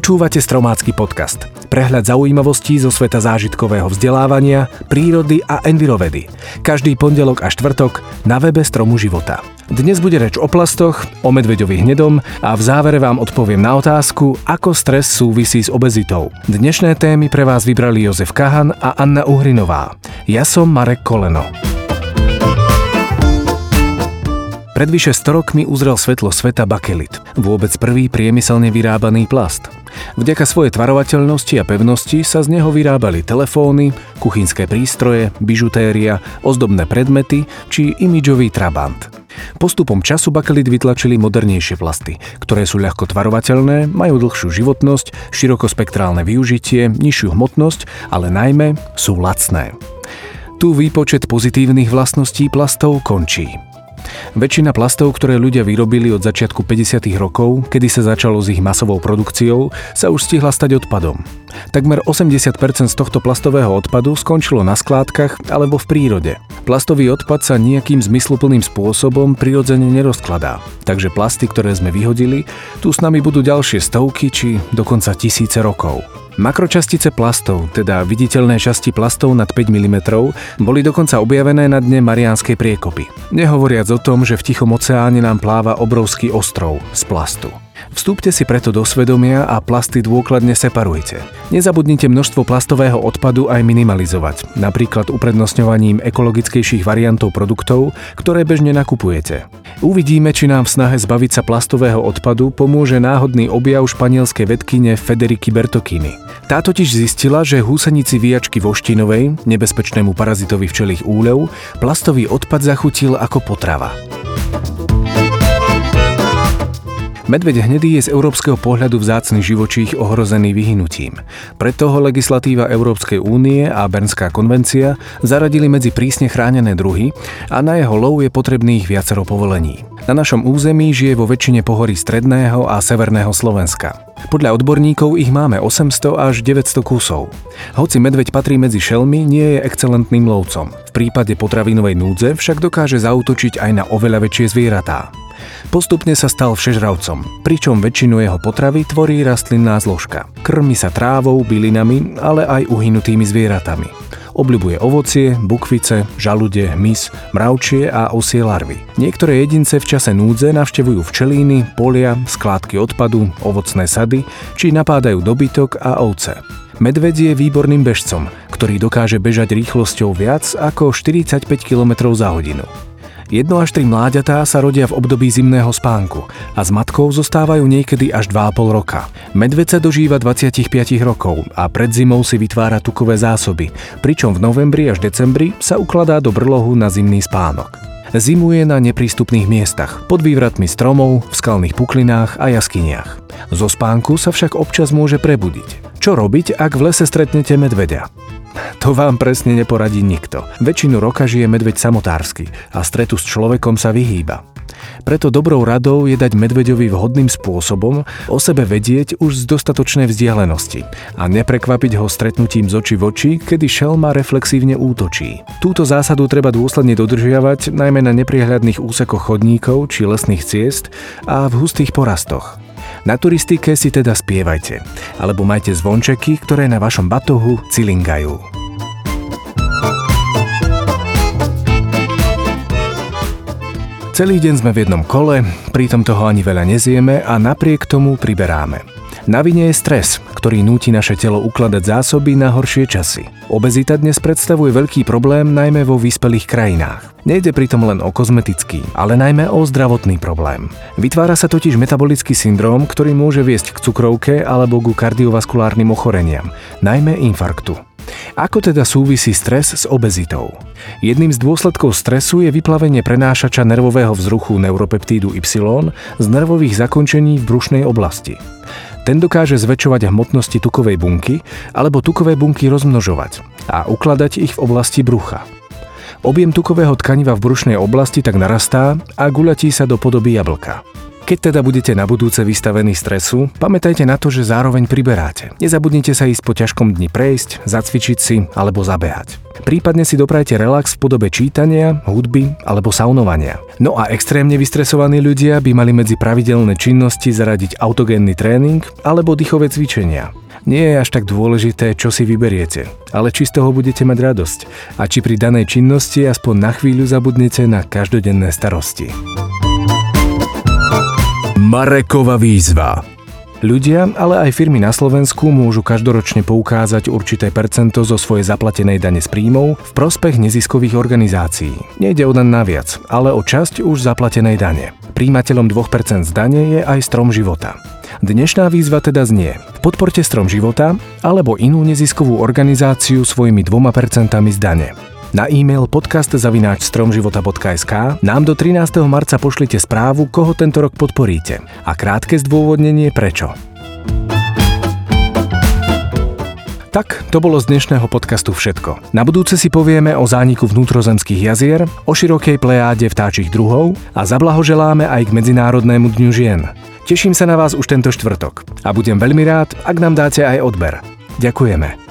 Počúvate Stromácky podcast. Prehľad zaujímavostí zo sveta zážitkového vzdelávania, prírody a envirovedy. Každý pondelok a štvrtok na webe Stromu života. Dnes bude reč o plastoch, o medveďovi hnedom a v závere vám odpoviem na otázku, ako stres súvisí s obezitou. Dnešné témy pre vás vybrali Jozef Kahan a Anna Uhrinová. Ja som Marek Koleno. Pred vyše 100 rokmi uzrel svetlo sveta bakelit, vôbec prvý priemyselne vyrábaný plast. Vďaka svojej tvarovateľnosti a pevnosti sa z neho vyrábali telefóny, kuchynské prístroje, bižutéria, ozdobné predmety či imidžový trabant. Postupom času bakelit vytlačili modernejšie plasty, ktoré sú ľahko tvarovateľné, majú dlhšiu životnosť, širokospektrálne využitie, nižšiu hmotnosť, ale najmä sú lacné. Tu výpočet pozitívnych vlastností plastov končí. Väčšina plastov, ktoré ľudia vyrobili od začiatku 50. rokov, kedy sa začalo s ich masovou produkciou, sa už stihla stať odpadom. Takmer 80% z tohto plastového odpadu skončilo na skládkach alebo v prírode. Plastový odpad sa nejakým zmysluplným spôsobom prirodzene nerozkladá, takže plasty, ktoré sme vyhodili, tu s nami budú ďalšie stovky či dokonca tisíce rokov. Makročastice plastov, teda viditeľné časti plastov nad 5 mm, boli dokonca objavené na dne Mariánskej priekopy. Nehovoriac o tom, že v Tichom oceáne nám pláva obrovský ostrov z plastu. Vstúpte si preto do svedomia a plasty dôkladne separujte. Nezabudnite množstvo plastového odpadu aj minimalizovať, napríklad uprednostňovaním ekologickejších variantov produktov, ktoré bežne nakupujete. Uvidíme, či nám v snahe zbaviť sa plastového odpadu pomôže náhodný objav španielskej vedkyne Federiky Bertokiny. Tá totiž zistila, že húsenici výjačky voštinovej, nebezpečnému parazitovi včelých úľov, plastový odpad zachutil ako potrava. Medveď hnedý je z európskeho pohľadu vzácny živočích ohrozený vyhynutím. Preto ho legislatíva Európskej únie a Bernská konvencia zaradili medzi prísne chránené druhy a na jeho lov je potrebných viacero povolení. Na našom území žije vo väčšine pohorí stredného a severného Slovenska. Podľa odborníkov ich máme 800 až 900 kusov. Hoci medveď patrí medzi šelmy, nie je excelentným lovcom. V prípade potravinovej núdze však dokáže zautočiť aj na oveľa väčšie zvieratá. Postupne sa stal všežravcom, pričom väčšinu jeho potravy tvorí rastlinná zložka. Krmi sa trávou, bylinami, ale aj uhynutými zvieratami. Obľubuje ovocie, bukvice, žalude, hmyz, mravčie a osie larvy. Niektoré jedince v čase núdze navštevujú včelíny, polia, skládky odpadu, ovocné sady či napádajú dobytok a ovce. Medveď je výborným bežcom, ktorý dokáže bežať rýchlosťou viac ako 45 km za hodinu. Jedno až tri mláďatá sa rodia v období zimného spánku a s matkou zostávajú niekedy až 2,5 roka. Medveď sa dožíva 25 rokov a pred zimou si vytvára tukové zásoby, pričom v novembri až decembri sa ukladá do brlohu na zimný spánok. Zimuje na neprístupných miestach, pod vývratmi stromov, v skalných puklinách a jaskyniach. Zo spánku sa však občas môže prebudiť. Čo robiť, ak v lese stretnete medveďa? To vám presne neporadí nikto. Väčšinu roka žije medveď samotársky a stretu s človekom sa vyhýba. Preto dobrou radou je dať medveďovi vhodným spôsobom o sebe vedieť už z dostatočnej vzdialenosti a neprekvapiť ho stretnutím z oči v oči, kedy šelma reflexívne útočí. Túto zásadu treba dôsledne dodržiavať najmä na nepriehľadných úsekoch chodníkov či lesných ciest a v hustých porastoch. Na turistike si teda spievajte, alebo majte zvončeky, ktoré na vašom batohu cilingajú. Celý deň sme v jednom kole, pritom toho ani veľa nezieme a napriek tomu priberáme. Na vine je stres, ktorý núti naše telo ukladať zásoby na horšie časy. Obezita dnes predstavuje veľký problém najmä vo vyspelých krajinách. Nejde pritom len o kozmetický, ale najmä o zdravotný problém. Vytvára sa totiž metabolický syndróm, ktorý môže viesť k cukrovke alebo ku kardiovaskulárnym ochoreniam, najmä infarktu. Ako teda súvisí stres s obezitou? Jedným z dôsledkov stresu je vyplavenie prenášača nervového vzruchu neuropeptídu Y z nervových zakončení v brušnej oblasti. Ten dokáže zväčšovať hmotnosti tukovej bunky alebo tukové bunky rozmnožovať a ukladať ich v oblasti brucha. Objem tukového tkaniva v brušnej oblasti tak narastá a guľatí sa do podoby jablka. Keď teda budete na budúce vystavení stresu, pamätajte na to, že zároveň priberáte. Nezabudnite sa ísť po ťažkom dni prejsť, zacvičiť si alebo zabehať. Prípadne si doprajte relax v podobe čítania, hudby alebo saunovania. No a extrémne vystresovaní ľudia by mali medzi pravidelné činnosti zaradiť autogénny tréning alebo dýchové cvičenia. Nie je až tak dôležité, čo si vyberiete, ale či z toho budete mať radosť a či pri danej činnosti aspoň na chvíľu zabudnete na každodenné starosti. Marekova výzva Ľudia, ale aj firmy na Slovensku môžu každoročne poukázať určité percento zo svojej zaplatenej dane z príjmov v prospech neziskových organizácií. Nejde o dan naviac, ale o časť už zaplatenej dane. Príjimateľom 2% z dane je aj strom života. Dnešná výzva teda znie Podporte strom života alebo inú neziskovú organizáciu svojimi 2% z dane. Na e-mail podcast.stromživota.sk nám do 13. marca pošlite správu, koho tento rok podporíte a krátke zdôvodnenie prečo. Tak, to bolo z dnešného podcastu všetko. Na budúce si povieme o zániku vnútrozemských jazier, o širokej plejáde vtáčich druhov a zablahoželáme aj k Medzinárodnému dňu žien. Teším sa na vás už tento štvrtok a budem veľmi rád, ak nám dáte aj odber. Ďakujeme.